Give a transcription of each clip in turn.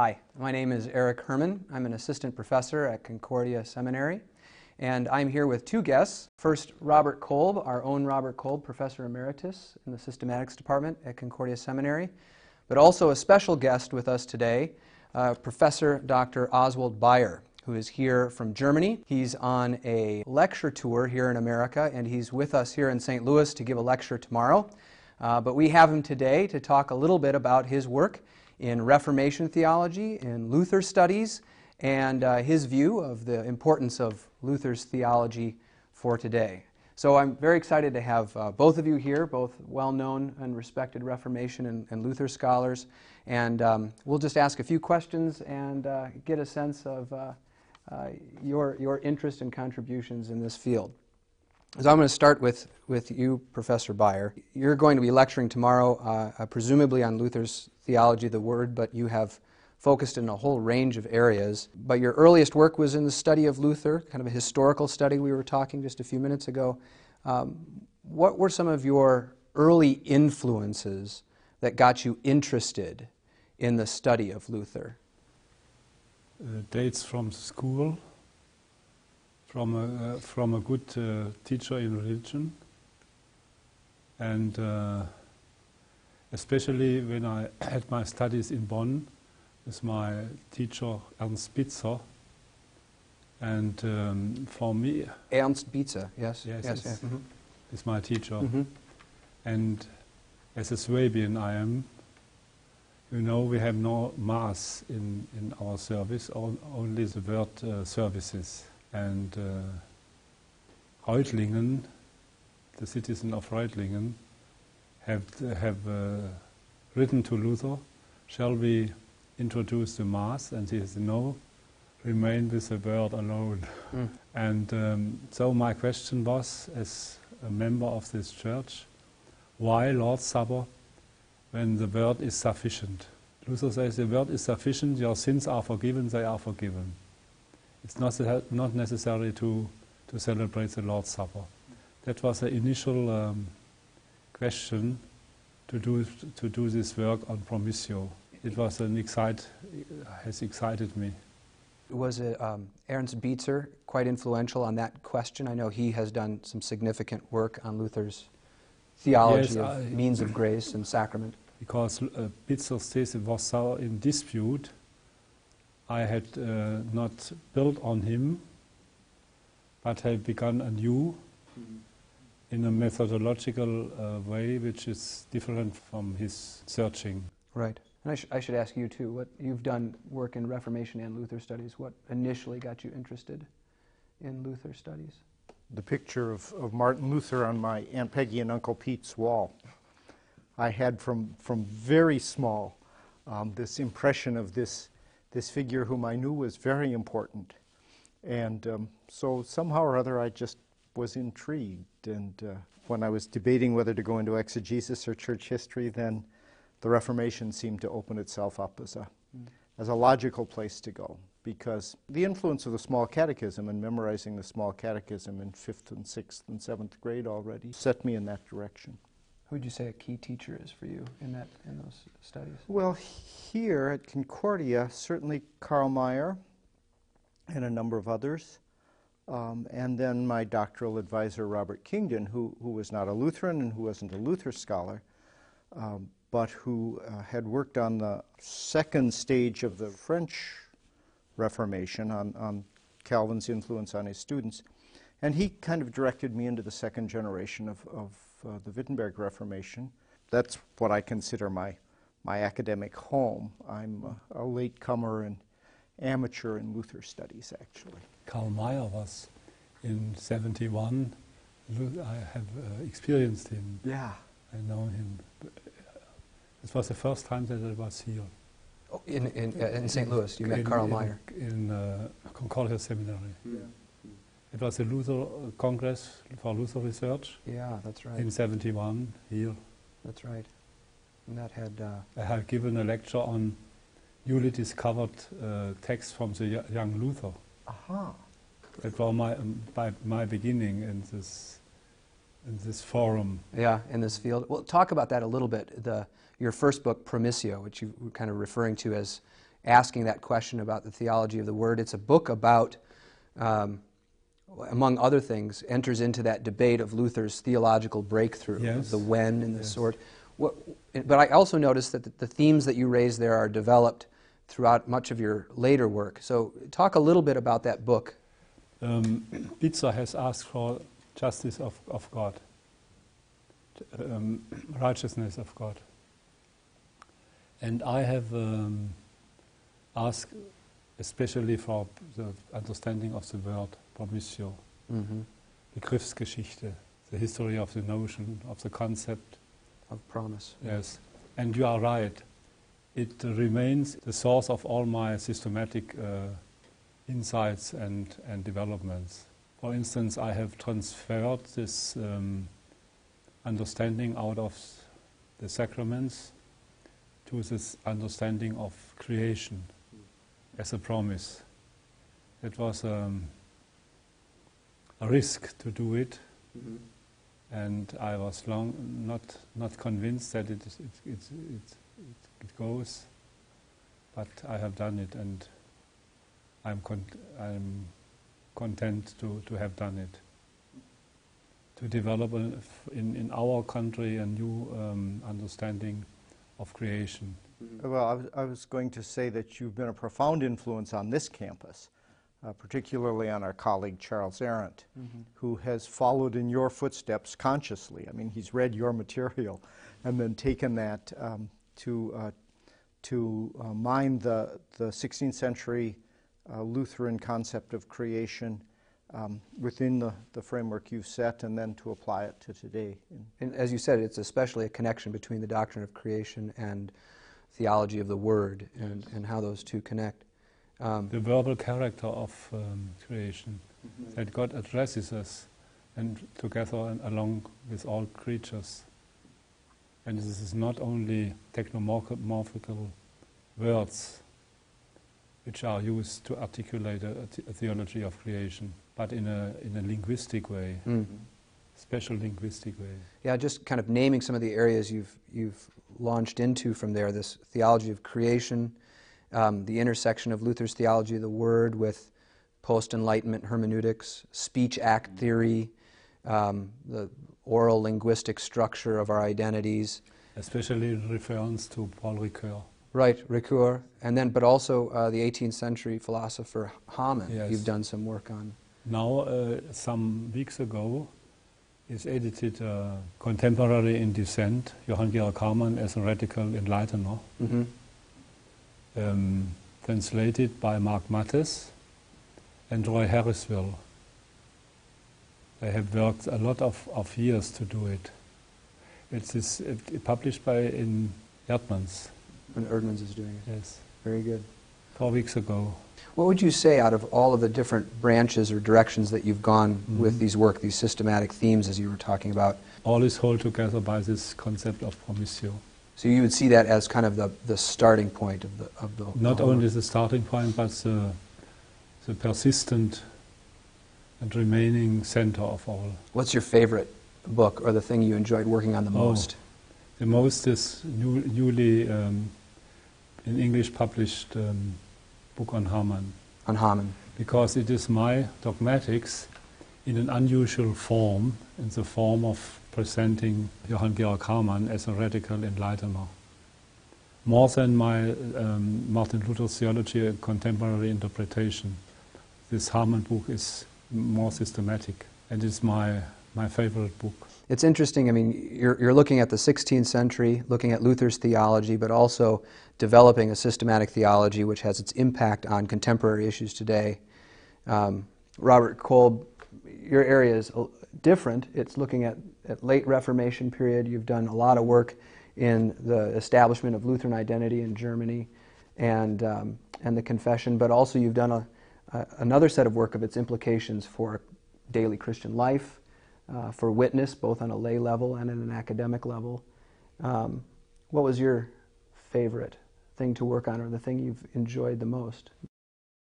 Hi, my name is Erik Herrmann. I'm an assistant professor at Concordia Seminary, and I'm here with two guests. First, Robert Kolb, our own Robert Kolb, professor emeritus in the systematics department at Concordia Seminary, but also a special guest with us today, uh, Professor Dr. Oswald Bayer, who is here from Germany. He's on a lecture tour here in America, and he's with us here in St. Louis to give a lecture tomorrow. Uh, but we have him today to talk a little bit about his work in Reformation theology, in Luther studies, and uh, his view of the importance of Luther's theology for today. So I'm very excited to have uh, both of you here, both well known and respected Reformation and, and Luther scholars. And um, we'll just ask a few questions and uh, get a sense of uh, uh, your, your interest and contributions in this field. So I'm going to start with, with you, Professor Bayer. You're going to be lecturing tomorrow, uh, presumably on Luther's theology of the Word, but you have focused in a whole range of areas. But your earliest work was in the study of Luther, kind of a historical study we were talking just a few minutes ago. Um, what were some of your early influences that got you interested in the study of Luther? Uh, dates from school from a, uh, from a good uh, teacher in religion. And uh, especially when I had my studies in Bonn with my teacher Ernst Bizer. And um, for me, Ernst Bizer, yes, yes, yes, yes. Mm-hmm. is my teacher. Mm-hmm. And as a Swabian I am, you know, we have no mass in, in our service, only the word uh, services. And uh, Reutlingen, the citizen of Reutlingen, have, have uh, written to Luther, shall we introduce the Mass? And he said, no, remain with the word alone. Mm. And um, so my question was, as a member of this church, why Lord's Supper when the word is sufficient? Luther says the word is sufficient, your sins are forgiven, they are forgiven. It's not, not necessary to, to celebrate the Lord's Supper. That was the initial um, question to do, to do this work on Promissio. It was an excite, has excited me. Was it um, Ernst Bizer quite influential on that question? I know he has done some significant work on Luther's theology yes, of I, means of grace and sacrament. Because uh, Bizer's thesis was so in dispute I had uh, not built on him, but had begun anew mm-hmm. in a methodological uh, way which is different from his searching. Right. And I, sh- I, should ask you too, what you've done work in Reformation and Luther studies, what initially got you interested in Luther studies? The picture of, of Martin Luther on my Aunt Peggy and Uncle Pete's wall. I had from, from very small um, this impression of this this figure whom I knew was very important. And um, so somehow or other I just was intrigued. And uh, when I was debating whether to go into exegesis or church history, then the Reformation seemed to open itself up as a, mm. as a logical place to go. Because the influence of the small catechism and memorizing the small catechism in fifth and sixth and seventh grade already set me in that direction. Who would you say a key teacher is for you in that in those studies? Well, here at Concordia, certainly Carl Meyer and a number of others. Um, and then my doctoral advisor, Robert Kingdon, who, who was not a Lutheran and who wasn't a Luther scholar, um, but who uh, had worked on the second stage of the French Reformation, on, on Calvin's influence on his students. And he kind of directed me into the second generation of, of uh, the Wittenberg Reformation. That's what I consider my, my academic home. I'm a, a latecomer and amateur in Luther studies, actually. Carl Meyer was in 71. I have uh, experienced him. Yeah. I know him. It was the first time that I was here. Oh, in, in, uh, in St. Louis, you met Carl Meyer? In uh, Concordia Seminary. Yeah. It was a Luther Congress for Luther Research. Yeah, that's right. In 71 here. That's right. And that had... Uh, I had given a lecture on newly discovered uh, texts from the young Luther. Aha. That was my, um, by my beginning in this, in this forum. Yeah, in this field. Well, talk about that a little bit. The, your first book, Promissio, which you were kind of referring to as asking that question about the theology of the Word. It's a book about, um, among other things, enters into that debate of Luther's theological breakthrough, yes. the when and the Yes. sort. What, but I also noticed that the, the themes that you raise there are developed throughout much of your later work. So, talk a little bit about that book. Um, has asked for justice of, of God, um, righteousness of God. And I have um, asked especially for the understanding of the word promissio, Mm-hmm. Begriffsgeschichte, the history of the notion, of the concept. Of promise. Yes, and you are right. It remains the source of all my systematic uh, insights and, and developments. For instance, I have transferred this um, understanding out of the sacraments to this understanding of creation as a promise. It was um, a risk to do it, Mm-hmm. and I was long not not convinced that it it, it, it, it, goes, but I have done it, and I'm con- I'm content to, to have done it. To develop a, in in our country a new um, understanding of creation. Well, I was, I was going to say that you've been a profound influence on this campus, uh, particularly on our colleague Charles Arand, Mm-hmm. who has followed in your footsteps consciously. I mean, he's read your material and then taken that um, to, uh, to uh, mine the, the 16th century uh, Lutheran concept of creation um, within the, the framework you've set and then to apply it to today. And And as you said, it's especially a connection between the doctrine of creation and theology of the Word and, and how those two connect. Um, The verbal character of um, creation. that God addresses us and together and along with all creatures. And this is not only technomorphical words which are used to articulate a, a theology of creation, but in a, in a linguistic way, mm. Special linguistic way. Yeah, just kind of naming some of the areas you've, you've launched into from there this theology of creation, um, the intersection of Luther's theology of the Word with post Enlightenment hermeneutics, speech act theory, um, the oral linguistic structure of our identities. Especially in reference to Paul Ricoeur. Right, Ricoeur, and then, but also uh, the 18th century philosopher Hamann. Yes. You've done some work on. Now, uh, some weeks ago, is edited uh, Contemporary in Dissent, Johann Georg Hamann as a radical enlightener, Mm-hmm. um, translated by Mark Mattes and Roy Harrisville. They have worked a lot of, of years to do it. It is it, published by in Eerdmans, And Eerdmans is doing it. yes, Very good. Four weeks ago. What would you say out of all of the different branches or directions that you've gone with Mhm. these work, these systematic themes as you were talking about? All is held together by this concept of promissio. So you would see that as kind of the, the starting point of the of the Not whole only work. the starting point, but the, the persistent and remaining center of all. What's your favorite book or the thing you enjoyed working on the Oh. most? The most is new, newly um, in English published um, book on Hamann, On Hamann. because it is my dogmatics in an unusual form, in the form of presenting Johann Georg Hamann as a radical enlightener. More than my um, Martin Luther's theology and contemporary interpretation, this Hamann book is more systematic and is my, my favorite book. It's interesting. I mean, you're, you're looking at the 16th century, looking at Luther's theology, but also developing a systematic theology which has its impact on contemporary issues today. Um, Robert Kolb, your area is different. It's looking at, at late Reformation period. You've done a lot of work in the establishment of Lutheran identity in Germany and, um, and the confession, but also you've done a, a, another set of work of its implications for daily Christian life, uh, for witness, both on a lay level and at an academic level. Um, what was your favorite thing to work on, or the thing you've enjoyed the most?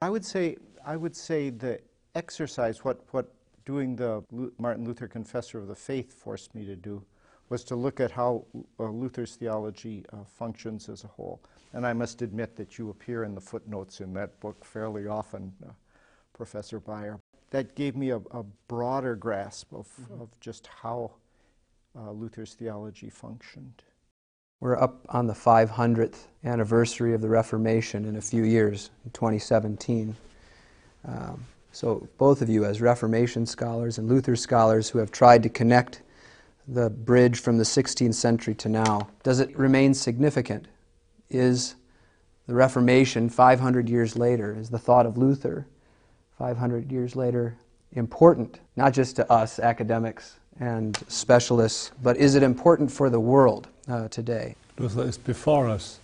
I would say I would say the exercise what what doing the Martin Luther Confessor of the Faith forced me to do was to look at how uh, Luther's theology uh, functions as a whole. And I must admit that you appear in the footnotes in that book fairly often, uh, Professor Bayer. That gave me a, a broader grasp of, of just how uh, Luther's theology functioned. We're up on the 500th anniversary of the Reformation in a few years, in 2017. Um, so, both of you, as Reformation scholars and Luther scholars who have tried to connect the bridge from the 16th century to now, does it remain significant? Is the Reformation 500 years later, is the thought of Luther 500 years later important, not just to us academics and specialists, but is it important for the world uh, today? Luther is before us.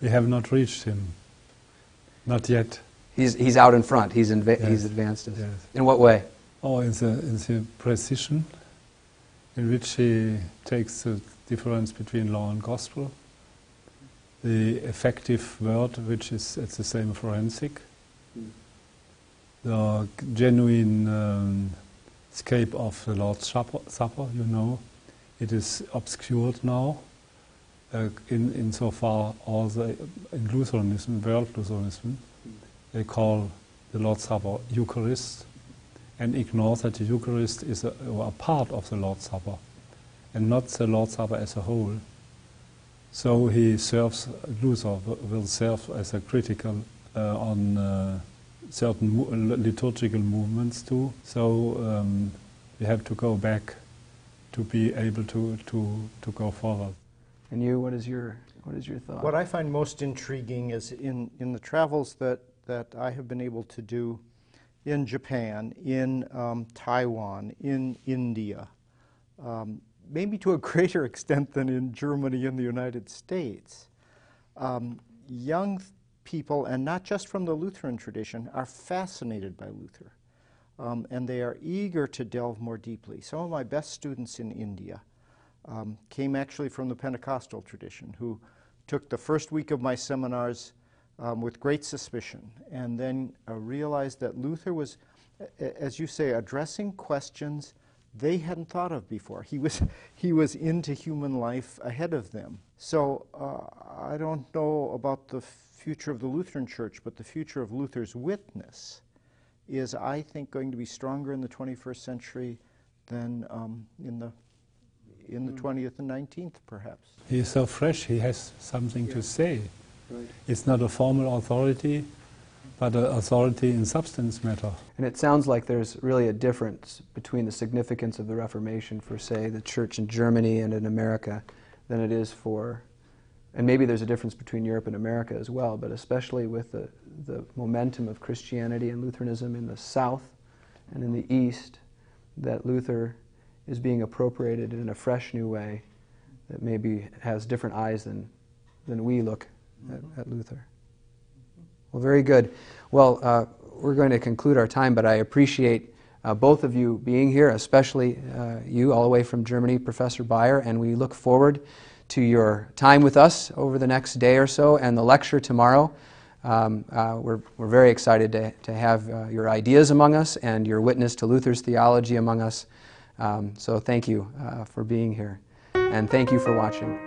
We have not reached him. Not yet. He's, he's out in front. He's, Yes. he's advanced us. Yes. In what way? Oh, in the, in the precision in which he takes the difference between law and gospel, the effective word which is at the same forensic, the genuine um, scape of the Lord's Supper, you know, it is obscured now. Uh, in insofar, all the in Lutheranism, world Lutheranism, they call the Lord's Supper Eucharist, and ignore that the Eucharist is a, a part of the Lord's Supper, and not the Lord's Supper as a whole. So he serves Luther will serve as a critical uh, on uh, certain mo- liturgical movements too. So um, we have to go back to be able to to to go forward. And you, what is your, what is your thought? What I find most intriguing is in, in the travels that, that I have been able to do in Japan, in um, Taiwan, in India, um, maybe to a greater extent than in Germany and the United States. Um, young th- people, and not just from the Lutheran tradition, are fascinated by Luther. Um, and they are eager to delve more deeply. Some of my best students in India um, came actually from the Pentecostal tradition, who took the first week of my seminars um, with great suspicion and then uh, realized that Luther was, as you say, addressing questions they hadn't thought of before. He was, he was into human life ahead of them. So uh, I don't know about the future of the Lutheran Church, but the future of Luther's witness is, I think, going to be stronger in the 21st century than um, in the in the 20th and 19th, perhaps. He is so fresh. He has something to say. It's not a formal authority, but an authority in substance matter. And it sounds like there's really a difference between the significance of the Reformation for, say, the church in Germany and in America than it is for, and maybe there's a difference between Europe and America as well, but especially with the, the momentum of Christianity and Lutheranism in the South and in the East, that Luther is being appropriated in a fresh new way that maybe has different eyes than, than we look at, at Luther. Well, very good. Well, uh, we're going to conclude our time, but I appreciate uh, both of you being here, especially uh, you, all the way from Germany, Professor Bayer, and we look forward to your time with us over the next day or so and the lecture tomorrow. Um, uh, we're, we're very excited to, to have uh, your ideas among us and your witness to Luther's theology among us. Um, so thank you uh, for being here, and thank you for watching.